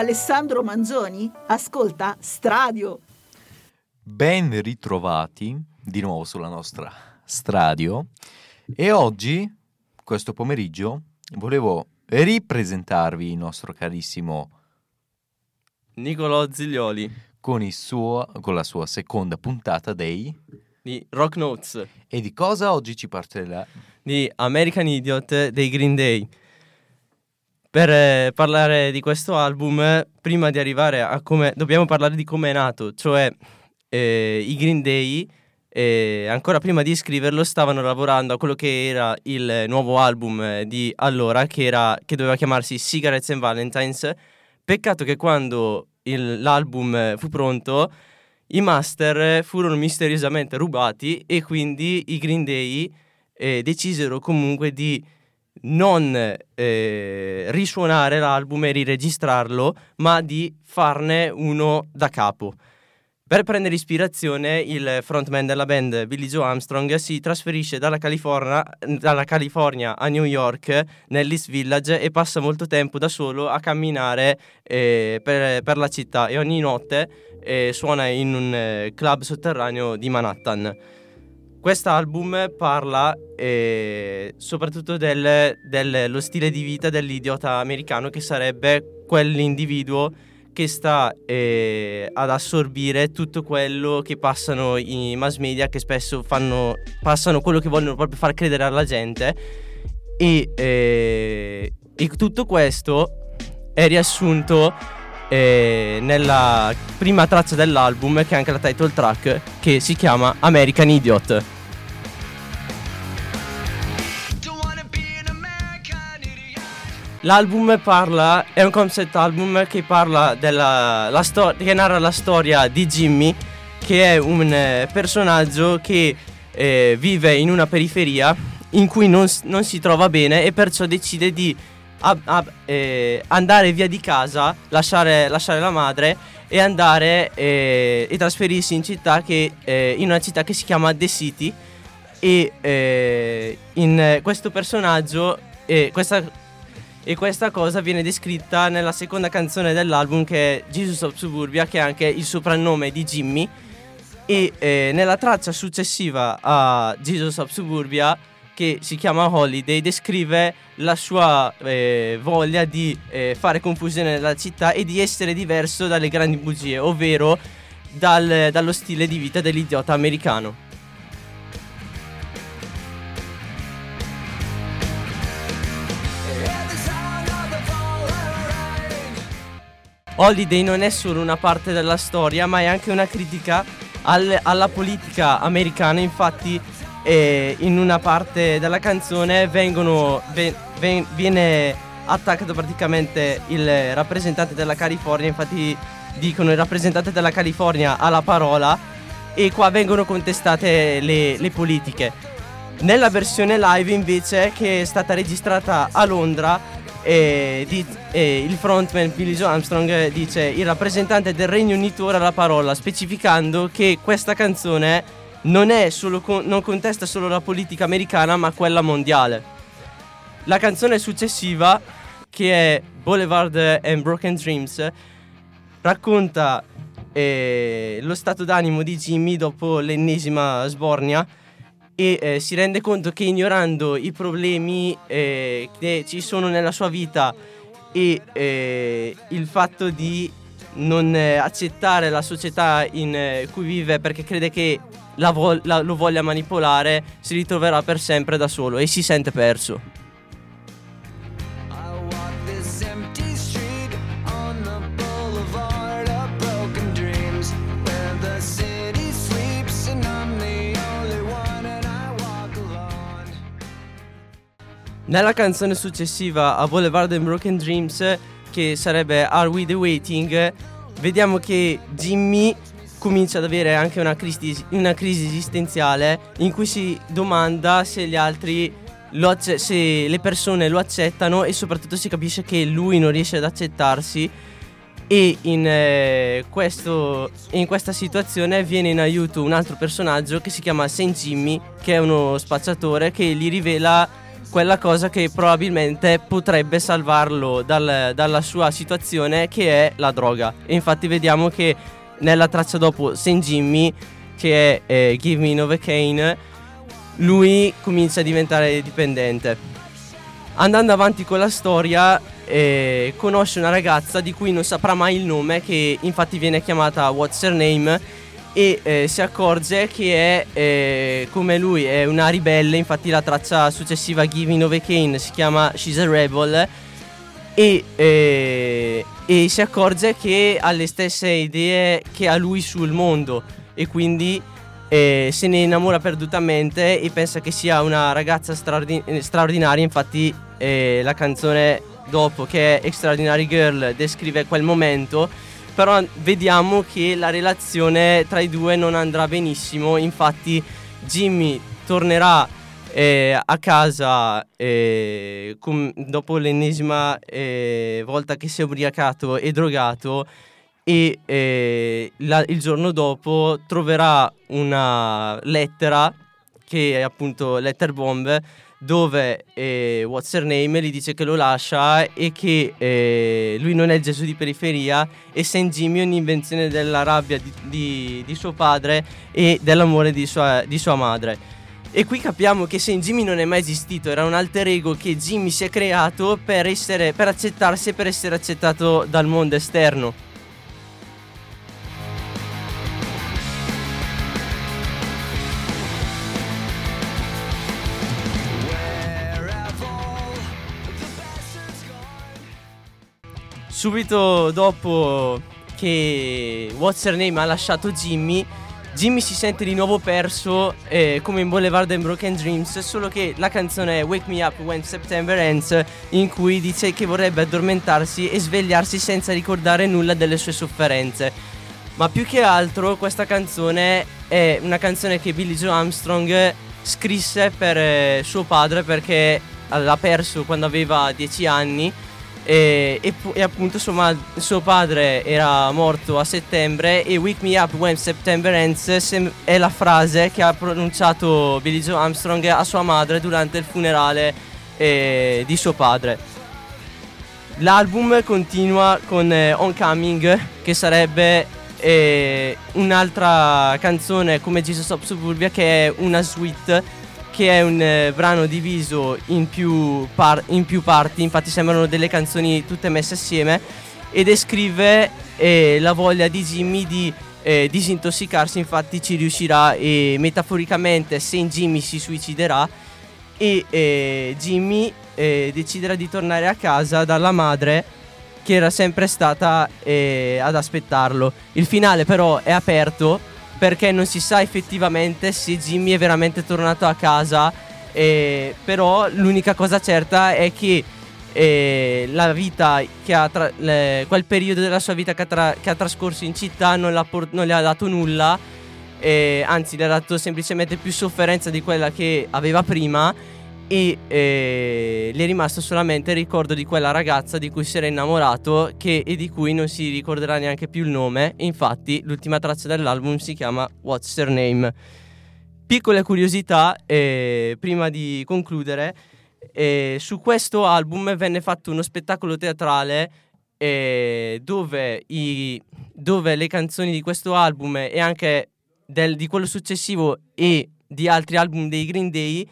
Alessandro Manzoni ascolta Stradio. Ben ritrovati di nuovo sulla nostra Stradio e oggi, questo pomeriggio, volevo ripresentarvi il nostro carissimo Nicolò Ziglioli con, il suo, con la sua seconda puntata dei di Rock Notes e di cosa oggi ci parlerà? di American Idiot dei Green Day. Per eh, parlare di questo album, prima di arrivare a come dobbiamo parlare di come è nato, cioè eh, i Green Day eh, ancora prima di scriverlo stavano lavorando a quello che era il nuovo album eh, di allora che, era, che doveva chiamarsi Cigarettes and Valentines. Peccato che quando il, l'album eh, fu pronto i master furono misteriosamente rubati e quindi i Green Day eh, decisero comunque di non eh, risuonare l'album e riregistrarlo, ma di farne uno da capo. Per prendere ispirazione, il frontman della band Billy Joe Armstrong si trasferisce dalla California, dalla California a New York, nell'East Village, e passa molto tempo da solo a camminare eh, per, per, la città e ogni notte eh, suona in un eh, club sotterraneo di Manhattan. Quest'album parla eh, soprattutto del, dello stile di vita dell'idiota americano che sarebbe quell'individuo che sta eh, ad assorbire tutto quello che passano i mass media che spesso fanno, passano quello che vogliono proprio far credere alla gente. E, eh, e tutto questo è riassunto eh, nella prima traccia dell'album che è anche la title track che si chiama American Idiot. L'album parla, è un concept album che parla della la sto- che narra la storia di Jimmy, che è un eh, personaggio che eh, vive in una periferia in cui non, non, si trova bene e perciò decide di a, a, eh, andare via di casa, lasciare, lasciare la madre e andare eh, e trasferirsi in, città che, eh, in una città che si chiama The City. E eh, in questo personaggio questa e questa cosa viene descritta nella seconda canzone dell'album che è Jesus of Suburbia che è anche il soprannome di Jimmy. E eh, nella traccia successiva a Jesus of Suburbia che si chiama Holiday descrive la sua eh, voglia di eh, fare confusione nella città e di essere diverso dalle grandi bugie ovvero dal, dallo stile di vita dell'idiota americano Holiday non è solo una parte della storia, ma è anche una critica al, alla politica americana. Infatti, eh, in una parte della canzone vengono, ven, ven, viene attaccato praticamente il rappresentante della California. Infatti, dicono il rappresentante della California ha la parola, e qua vengono contestate le, le politiche. Nella versione live, invece, che è stata registrata a Londra, e, di, e il frontman Billy Joe Armstrong dice il rappresentante del Regno Unito ora la parola specificando che questa canzone non, solo, non contesta solo la politica americana ma quella mondiale. La canzone successiva che è Boulevard and Broken Dreams racconta eh, lo stato d'animo di Jimmy dopo l'ennesima sbornia e eh, si rende conto che ignorando i problemi eh, che ci sono nella sua vita e eh, il fatto di non eh, accettare la società in eh, cui vive perché crede che la vo- la, lo voglia manipolare, si ritroverà per sempre da solo e si sente perso. Nella canzone successiva a Boulevard and Broken Dreams, che sarebbe Are We the Waiting, vediamo che Jimmy comincia ad avere anche una crisi, una crisi esistenziale in cui si domanda se gli altri acce- se le persone lo accettano e soprattutto si capisce che lui non riesce ad accettarsi. E in, eh, questo, in, questa situazione viene in aiuto un altro personaggio che si chiama Saint Jimmy che è uno spacciatore che gli rivela quella cosa che probabilmente potrebbe salvarlo dal- dalla sua situazione che è la droga. E infatti vediamo che nella traccia dopo Saint Jimmy, che è eh, Give Me Novocaine, lui comincia a diventare dipendente. Andando avanti con la storia, eh, conosce una ragazza di cui non saprà mai il nome, che infatti viene chiamata What's Her Name, e eh, si accorge che è eh, come lui, è una ribelle, infatti la traccia successiva Giving Novocaine si chiama She's a Rebel e, eh, e si accorge che ha le stesse idee che ha lui sul mondo e quindi eh, se ne innamora perdutamente e pensa che sia una ragazza straordin- straordinaria, infatti eh, la canzone dopo che è Extraordinary Girl descrive quel momento, però vediamo che la relazione tra i due non andrà benissimo, infatti Jimmy tornerà eh, a casa eh, com- dopo l'ennesima eh, volta che si è ubriacato e drogato e eh, la- il giorno dopo troverà una lettera che è appunto Letter Bomb dove eh, What's Her Name gli dice che lo lascia e che eh, lui non è Gesù di periferia e Saint Jimmy è un'invenzione della rabbia di, di- di suo padre e dell'amore di sua, di sua madre. E qui capiamo che Saint Jimmy non è mai esistito, era un alter ego che Jimmy si è creato per, essere, per accettarsi e per essere accettato dal mondo esterno. Subito dopo che What's Her Name ha lasciato Jimmy, Jimmy si sente di nuovo perso eh, come in Boulevard and Broken Dreams, solo che la canzone è Wake Me Up When September Ends, in cui dice che vorrebbe addormentarsi e svegliarsi senza ricordare nulla delle sue sofferenze. Ma più che altro questa canzone è una canzone che Billy Joe Armstrong scrisse per eh, suo padre perché l'ha perso quando aveva 10 anni e, e e appunto suo, ma- suo padre era morto a settembre e Wake Me Up When September Ends sem- è la frase che ha pronunciato Billy Joe Armstrong a sua madre durante il funerale eh, di suo padre. L'album continua con eh, Oncoming che sarebbe eh, un'altra canzone come Jesus of Suburbia che è una suite che è un eh, brano diviso in più, par- in più parti, infatti sembrano delle canzoni tutte messe assieme e descrive eh, la voglia di Jimmy di eh, disintossicarsi, infatti ci riuscirà e metaforicamente Saint Jimmy si suiciderà e eh, Jimmy eh, deciderà di tornare a casa dalla madre che era sempre stata eh, ad aspettarlo. Il finale però è aperto perché non si sa effettivamente se Jimmy è veramente tornato a casa, eh, però l'unica cosa certa è che eh, la vita che ha tra- le- quel periodo della sua vita che ha, tra- che ha trascorso in città non, l'ha por- non le ha dato nulla, eh, anzi le ha dato semplicemente più sofferenza di quella che aveva prima e eh, le è rimasto solamente il ricordo di quella ragazza di cui si era innamorato che, e di cui non si ricorderà neanche più il nome. Infatti l'ultima traccia dell'album si chiama What's Her Name. Piccole curiosità, eh, prima di concludere, eh, su questo album venne fatto uno spettacolo teatrale eh, dove, i- dove le canzoni di questo album e anche del- di quello successivo e di altri album dei Green Day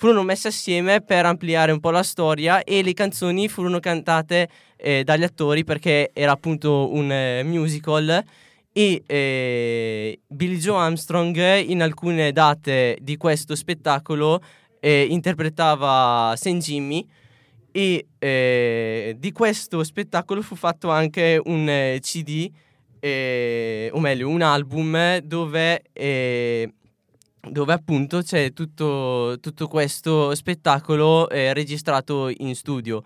furono messe assieme per ampliare un po' la storia e le canzoni furono cantate eh, dagli attori perché era appunto un eh, musical e eh, Billy Joe Armstrong in alcune date di questo spettacolo eh, interpretava Saint Jimmy e eh, di questo spettacolo fu fatto anche un eh, CD o meglio un album dove dove appunto c'è tutto, tutto questo spettacolo eh, registrato in studio.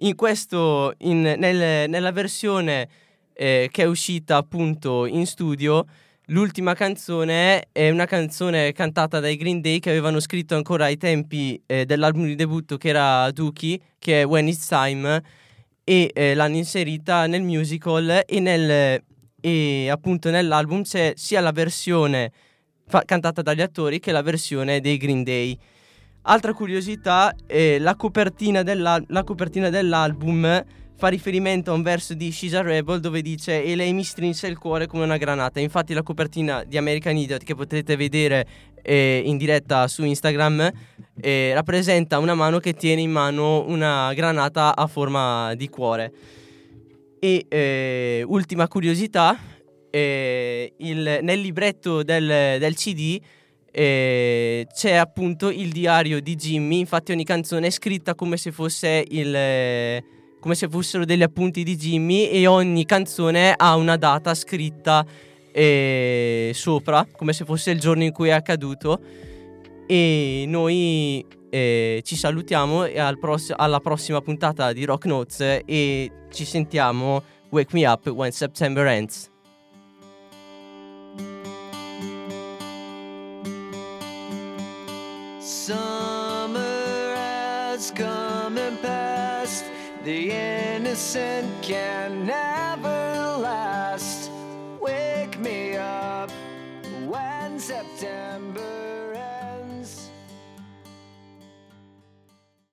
In questo, in- nel- nella versione eh, che è uscita appunto in studio, l'ultima canzone è una canzone cantata dai Green Day che avevano scritto ancora ai tempi eh, dell'album di debutto che era Dookie, che è When It's Time, e eh, l'hanno inserita nel musical e, nel, e appunto nell'album c'è sia la versione fa- cantata dagli attori che la versione dei Green Day. Altra curiosità, eh, la, copertina la copertina dell'album fa riferimento a un verso di She's a Rebel dove dice e lei mi strinse il cuore come una granata. Infatti la copertina di American Idiot che potete vedere eh, in diretta su Instagram eh, rappresenta una mano che tiene in mano una granata a forma di cuore. E eh, ultima curiosità, eh, il- nel libretto del, del CD eh, c'è appunto il diario di Jimmy, infatti ogni canzone è scritta come se il... come se fossero degli appunti di Jimmy e ogni canzone ha una data scritta eh, sopra, come se fosse il giorno in cui è accaduto. E noi eh, ci salutiamo e al pross- alla prossima puntata di Rock Notes e ci sentiamo Wake Me Up When September Ends. Summer has come and passed. The innocent can never last. Wake me up when September